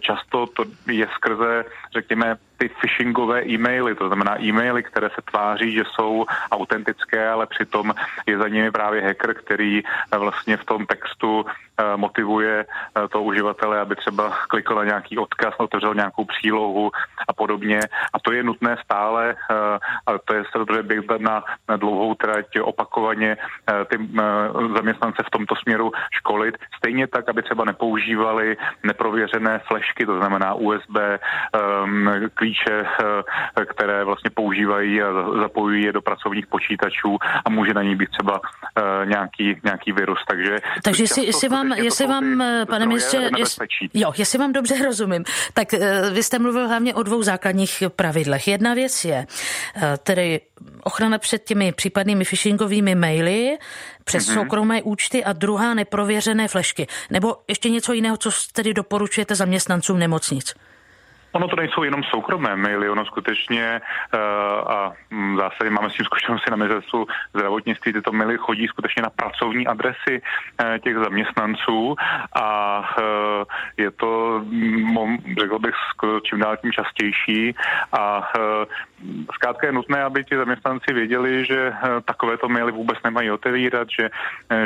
často to je skrze, řekněme, ty phishingové e-maily, to znamená e-maily, které se tváří, že jsou autentické, ale přitom je za nimi právě hacker, který vlastně v tom textu Eh, motivuje eh, toho uživatele, aby třeba klikl na nějaký odkaz, otevřel nějakou přílohu a podobně. A to je nutné stále, eh, a to je samozřejmě bych na, na dlouhou trať opakovaně ty zaměstnance v tomto směru školit. Stejně tak, aby třeba nepoužívali neprověřené flešky, to znamená USB ehm, klíče, které vlastně používají a zapojují je do pracovních počítačů a může na ní být třeba nějaký, nějaký virus. Takže, Takže si, si vám jestli vám, eh, pane ministře, jo, jestli vám dobře rozumím, tak eh, vy jste mluvil hlavně o dvou základních pravidlech. Jedna věc je eh, tedy ochrana před těmi případnými phishingovými maily přes mm-hmm. soukromé účty a druhá neprověřené flešky. Nebo ještě něco jiného, co tedy doporučujete zaměstnancům nemocnic? Ono to nejsou jenom soukromé maily, ono skutečně uh, a v zásadě máme s tím zkušenosti na ministerstvu zdravotnictví, tyto maily chodí skutečně na pracovní adresy uh, těch zaměstnanců a uh, je to, mm, řekl bych, čím dál tím častější a zkrátka je nutné, aby ti zaměstnanci věděli, že takovéto maily vůbec nemají otevírat, že,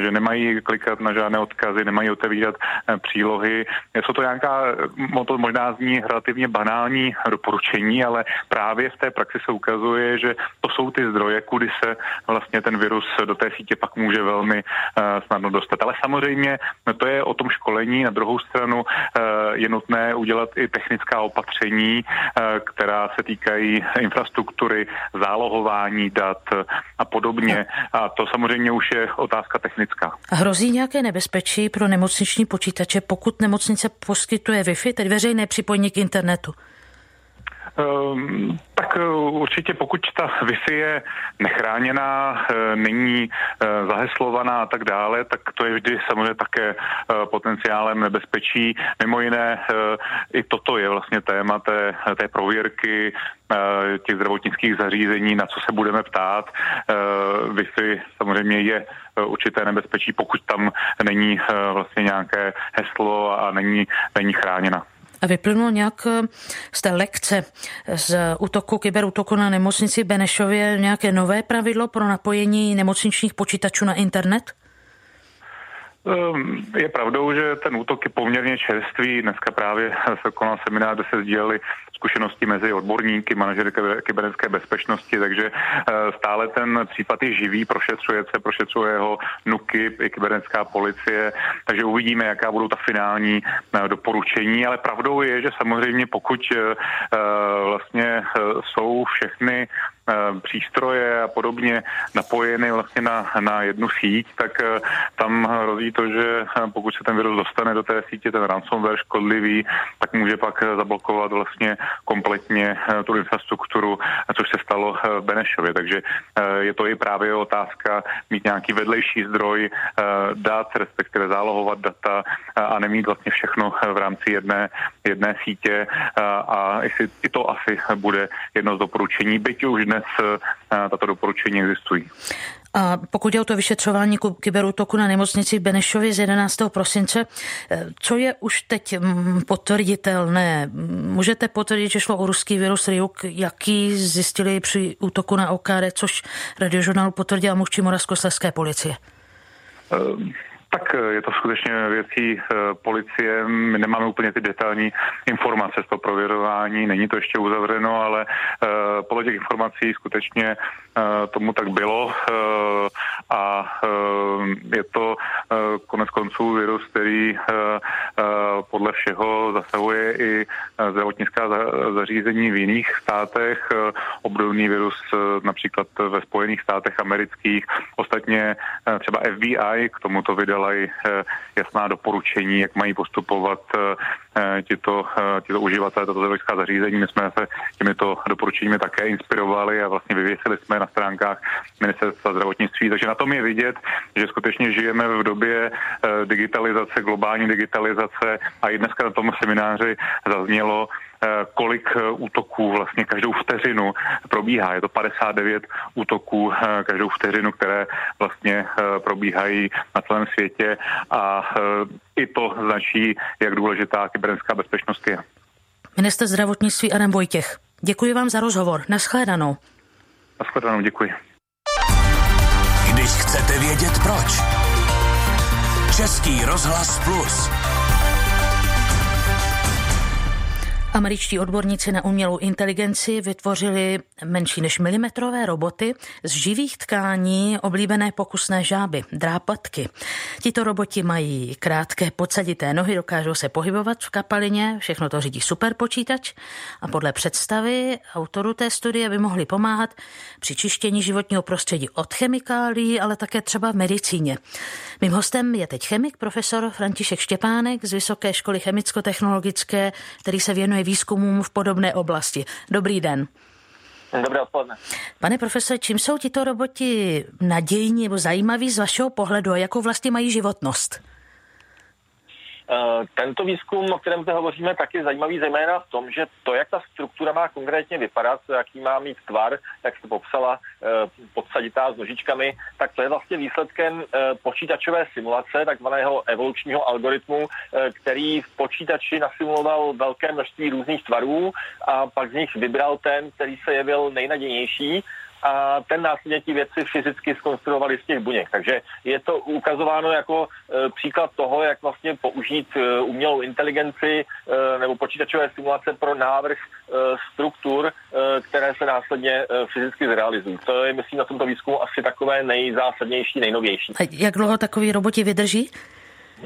že nemají klikat na žádné odkazy, nemají otevírat přílohy. Jsou to nějaká, to možná zní relativně banální doporučení, ale právě v té praxi se ukazuje, že to jsou ty zdroje, kudy se vlastně ten virus do té sítě pak může velmi uh, snadno dostat. Ale samozřejmě to je o tom školení. Na druhou stranu uh, je nutné udělat i technická opatření, uh, která se týkají infrastruktury, zálohování dat a podobně. A to samozřejmě už je otázka technická. Hrozí nějaké nebezpečí pro nemocniční počítače, pokud nemocnice poskytuje Wi-Fi, tedy veřejné připojení k internetu? Internetu? Um, tak eh, určitě pokud ta Wi-Fi je nechráněná, eh, není eh, zaheslovaná a tak dále, tak to je vždy samozřejmě také potenciálem nebezpečí. Mimo jiné i toto je vlastně téma té, té prověrky těch zdravotnických zařízení, na co se budeme ptát. Wi-Fi samozřejmě je určité nebezpečí, pokud tam není vlastně nějaké heslo a není, není chráněna vyplynulo nějak eh, z té lekce z útoku, kyberútoku na nemocnici Benešově nějaké nové pravidlo pro napojení nemocničních počítačů na internet? Ehm, je pravdou, že ten útok je poměrně čerstvý. Dneska právě se konal seminář, kde se sdíleli zkušenosti mezi odborníky, manažery kybernetické bezpečnosti, takže eh, stále ten případ je živý, prošetřuje se, prošetřuje ho NUKY i kybernetická policie, takže uvidíme, jaká budou ta finální eh, doporučení, ale pravdou je, že samozřejmě pokud eh, vlastně jsou všechny přístroje a podobně napojeny vlastně na, na jednu síť, tak eh, tam hrozí to, že eh, pokud se ten virus dostane do té sítě, ten ransomware škodlivý, tak může pak zablokovat vlastně kompletně tu infrastrukturu, což se stalo v Benešově. Takže je to i právě otázka mít nějaký vedlejší zdroj dat, respektive zálohovat data a nemít vlastně všechno v rámci jedné, jedné sítě a jestli i to asi bude jedno z doporučení, byť už dnes eh, tato doporučení existují. A pokud je o to vyšetřování kyberútoku na nemocnici v Benešově z 11. prosince, eh, co je už teď mm, potvrditelné? Můžete potvrdit, že šlo o ruský virus Ryuk, jaký zjistili při útoku na OKD, což radiožurnál potvrdila mluvčí Moravskoslezské policie? Um tak eh, je to skutečně věcí eh, policie. My nemáme úplně ty detailní informace z toho prověrování, není to ještě uzavřeno, ale eh, podle těch informací skutečně tomu tak bylo a je to konec konců virus, který podle všeho zasahuje i zdravotnická zařízení v jiných státech. Obdobný virus například ve Spojených státech amerických. Ostatně třeba FBI k tomuto vydal dala i eh, jasná doporučení, jak mají postupovat eh, tito, eh, tito uživatelé, tato zdravotnická zařízení. My jsme se těmito doporučeními také inspirovali a vlastně vyvěsili jsme na stránkách ministerstva zdravotnictví. Takže na tom je vidět, že skutečně žijeme v době digitalizace, globální digitalizace a i dneska na tom semináři zaznělo, kolik útoků vlastně každou vteřinu probíhá. Je to 59 útoků každou vteřinu, které vlastně probíhají na celém světě a i to značí, jak důležitá kybernetická bezpečnost je. Minister zdravotnictví Adam Vojtěch. Děkuji vám za rozhovor. Naschledanou. Naschledanou, děkuji. Když chcete vědět proč. Český rozhlas plus. Američtí odborníci na umělou inteligenci vytvořili menší než milimetrové roboty z živých tkání oblíbené pokusné žáby, drápatky. Tito roboti mají krátké podsadité nohy, dokážou se pohybovat v kapalině, všechno to řídí superpočítač a podle představy autoru té studie by mohli pomáhat při čištění životního prostředí od chemikálií, ale také třeba v medicíně. Mým hostem je teď chemik, profesor František Štěpánek z Vysoké školy chemicko-technologické, který se věnuje výzkumům v podobné oblasti. Dobrý den. Dobré odpoledne. Pane profesore, čím jsou tito roboti nadějní nebo zajímaví z vašeho pohledu a jakou vlastně mají životnost? Eh, tento výzkum, o kterém zde hovoříme, tak je zajímavý zejména v tom, že to, jak ta struktura má konkrétně vypadat, jaký má mít tvar, jak jste popsala, eh, podsaditá s nožičkami, tak to je vlastně výsledkem eh, počítačové simulace, takzvaného evolučního algoritmu, který v počítači nasimuloval velké množství různých tvarů a pak z nich vybral ten, který se jevil nejnadějnější a ten následně ti věci fyzicky skonstruovali z těch buněk. Takže je to ukazováno jako e, příklad toho, jak vlastně použít e, umělou inteligenci e, nebo počítačové simulace pro návrh struktur, které se následně fyzicky zrealizují. To je, myslím, na tomto výzkumu asi takové nejzásadnější, nejnovější. A jak dlouho takový roboti vydrží?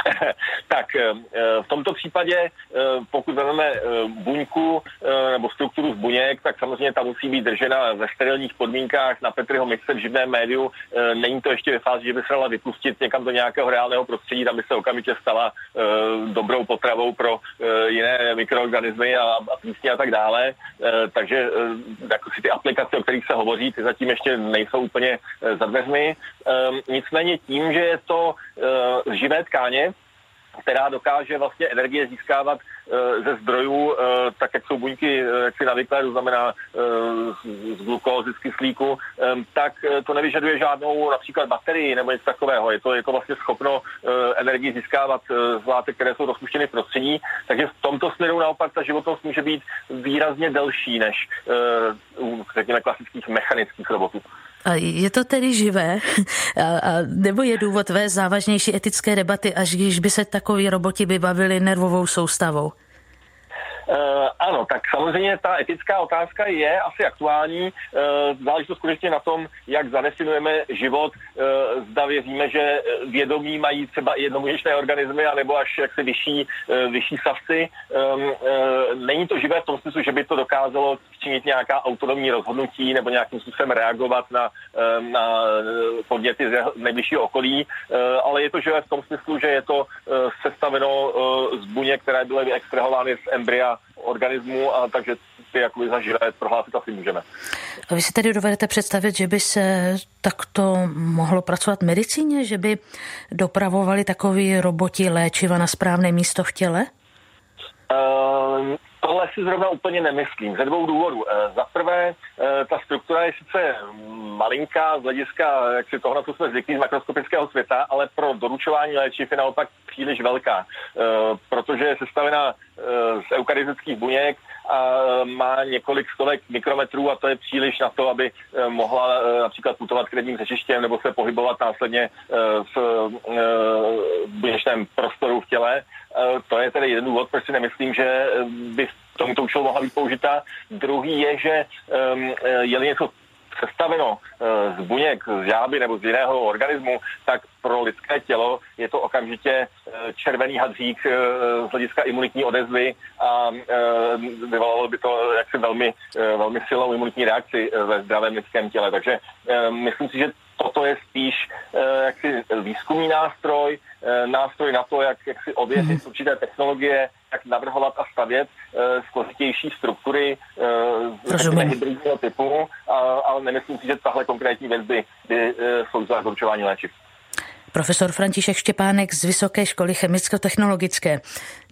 tak eh, v tomto případě, eh, pokud vezmeme eh, buňku nebo strukturu z buněk, tak samozřejmě ta musí být držena ve sterilních podmínkách na Petriho mixe v živném médiu. Není to ještě ve fázi, že by se dala vypustit někam do nějakého reálného prostředí, tam by se okamžitě stala dobrou potravou pro jiné mikroorganismy a, a a tak dále. Takže jako si ty aplikace, o kterých se hovoří, ty zatím ještě nejsou úplně za dveřmi. Nicméně tím, že je to živé tkáně, která dokáže vlastně energie získávat e, ze zdrojů, e, tak jak jsou buňky, e, jak si navyklé, to znamená z glukózy, z kyslíku, tak to nevyžaduje žádnou například baterii nebo něco takového. Je to jako vlastně schopno energii získávat z látek, které jsou rozpuštěny v prostředí. Takže v tomto směru naopak ta životnost může být výrazně delší než u, řekněme, klasických mechanických robotů. A je to tedy živé? A, a, nebo je důvod vést závažnější etické debaty, až když by se takoví roboti vybavili nervovou soustavou? Uh, ano, tak samozřejmě ta etická otázka je asi aktuální. Uh, záleží to skutečně na tom, jak zadefinujeme život. Uh, zda věříme, že vědomí mají třeba i jednomužečné organismy, anebo až jak se vyšší, uh, vyšší savci. Um, uh, není to živé v tom smyslu, že by to dokázalo činit nějaká autonomní rozhodnutí nebo nějakým způsobem reagovat na, na podněty z nejbližšího okolí, ale je to živé v tom smyslu, že je to sestaveno z buněk, které byly extrahovány z embrya organismu, a takže ty jako zaživé prohlásit asi můžeme. A vy si tedy dovedete představit, že by se takto mohlo pracovat v medicíně, že by dopravovali takový roboti léčiva na správné místo v těle? Uh, Tohle si zrovna úplně nemyslím, ze dvou důvodů. E, za prvé, e, ta struktura je sice malinká z hlediska jak si toho, co jsme zvyklí z makroskopického světa, ale pro doručování léčiv je naopak příliš velká, e, protože je sestavená z eukarystických buněk má několik stovek mikrometrů a to je příliš na to, aby mohla například putovat kredním řečištěm nebo se pohybovat následně v buněčném prostoru v těle. To je tedy jeden důvod, proč si nemyslím, že by v tomto účelu mohla být použita. Druhý je, že je-li něco sestaveno z buněk, z žáby nebo z jiného organismu, tak pro lidské tělo je to okamžitě červený hadřík z hlediska imunitní odezvy a vyvolalo by to jaksi velmi, velmi silnou imunitní reakci ve zdravém lidském těle. Takže myslím si, že toto je spíš jaksi výzkumný nástroj, nástroj na to, jak, jak si ověřit mm. určité technologie, jak navrhovat a stavět uh, složitější struktury uh, hybridního typu, ale nemyslím si, že tahle konkrétní věc by, by sloužila k doručování léčiv. Profesor František Štěpánek z Vysoké školy chemicko-technologické.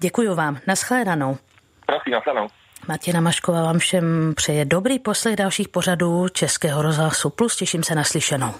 Děkuji vám. Naschledanou. Prosím, naschledanou. Martina Mašková vám všem přeje dobrý poslech dalších pořadů Českého rozhlasu Plus. Těším se na slyšenou.